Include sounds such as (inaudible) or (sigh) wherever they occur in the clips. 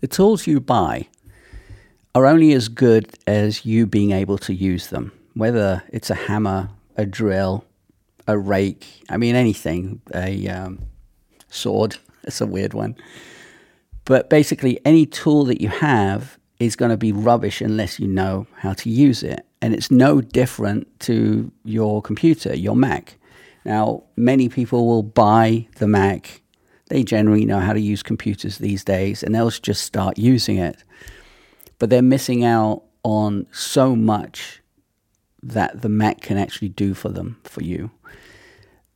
the tools you buy are only as good as you being able to use them, whether it's a hammer, a drill, a rake, I mean, anything, a um, sword. (laughs) It's a weird one. But basically, any tool that you have is going to be rubbish unless you know how to use it. And it's no different to your computer, your Mac. Now, many people will buy the Mac. They generally know how to use computers these days, and they'll just start using it. But they're missing out on so much that the Mac can actually do for them, for you.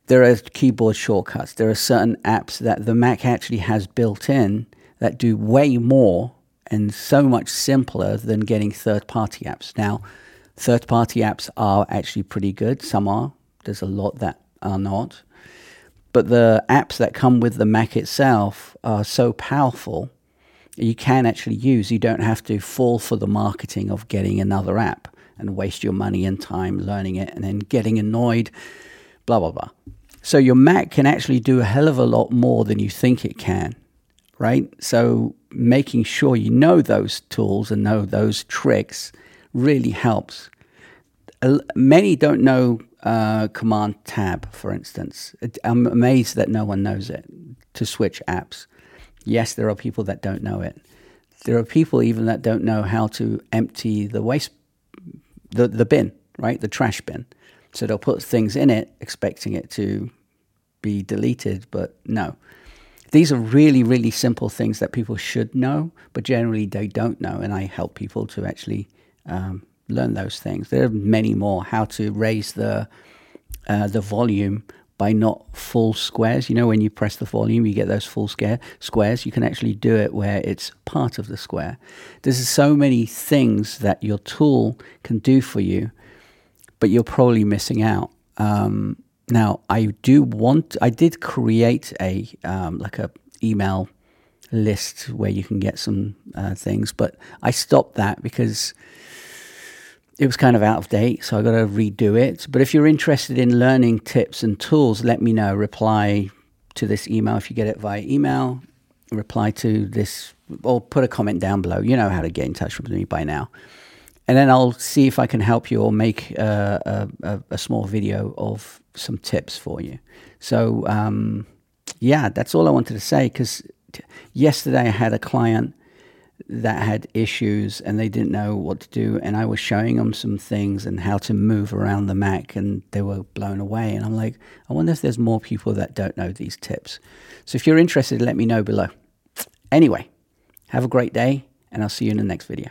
There are keyboard shortcuts. There are certain apps that the Mac actually has built in that do way more and so much simpler than getting third party apps. Now, third party apps are actually pretty good. Some are. There's a lot that are not. But the apps that come with the Mac itself are so powerful, you can actually use. You don't have to fall for the marketing of getting another app and waste your money and time learning it and then getting annoyed, blah, blah, blah. So your Mac can actually do a hell of a lot more than you think it can, right? So making sure you know those tools and know those tricks really helps. Many don't know uh, Command Tab, for instance. I'm amazed that no one knows it to switch apps. Yes, there are people that don't know it. There are people even that don't know how to empty the waste, the, the bin, right? The trash bin. So they'll put things in it expecting it to be deleted, but no. These are really, really simple things that people should know, but generally they don't know. And I help people to actually um, learn those things. There are many more. How to raise the uh, the volume by not full squares. You know, when you press the volume, you get those full scare squares. You can actually do it where it's part of the square. There's so many things that your tool can do for you, but you're probably missing out. Um, now, I do want. I did create a um, like a email list where you can get some uh, things, but I stopped that because it was kind of out of date, so I got to redo it. But if you're interested in learning tips and tools, let me know. Reply to this email if you get it via email. Reply to this or put a comment down below. You know how to get in touch with me by now. And then I'll see if I can help you or make a, a, a small video of some tips for you. So, um, yeah, that's all I wanted to say because t- yesterday I had a client that had issues and they didn't know what to do. And I was showing them some things and how to move around the Mac, and they were blown away. And I'm like, I wonder if there's more people that don't know these tips. So if you're interested, let me know below. Anyway, have a great day, and I'll see you in the next video.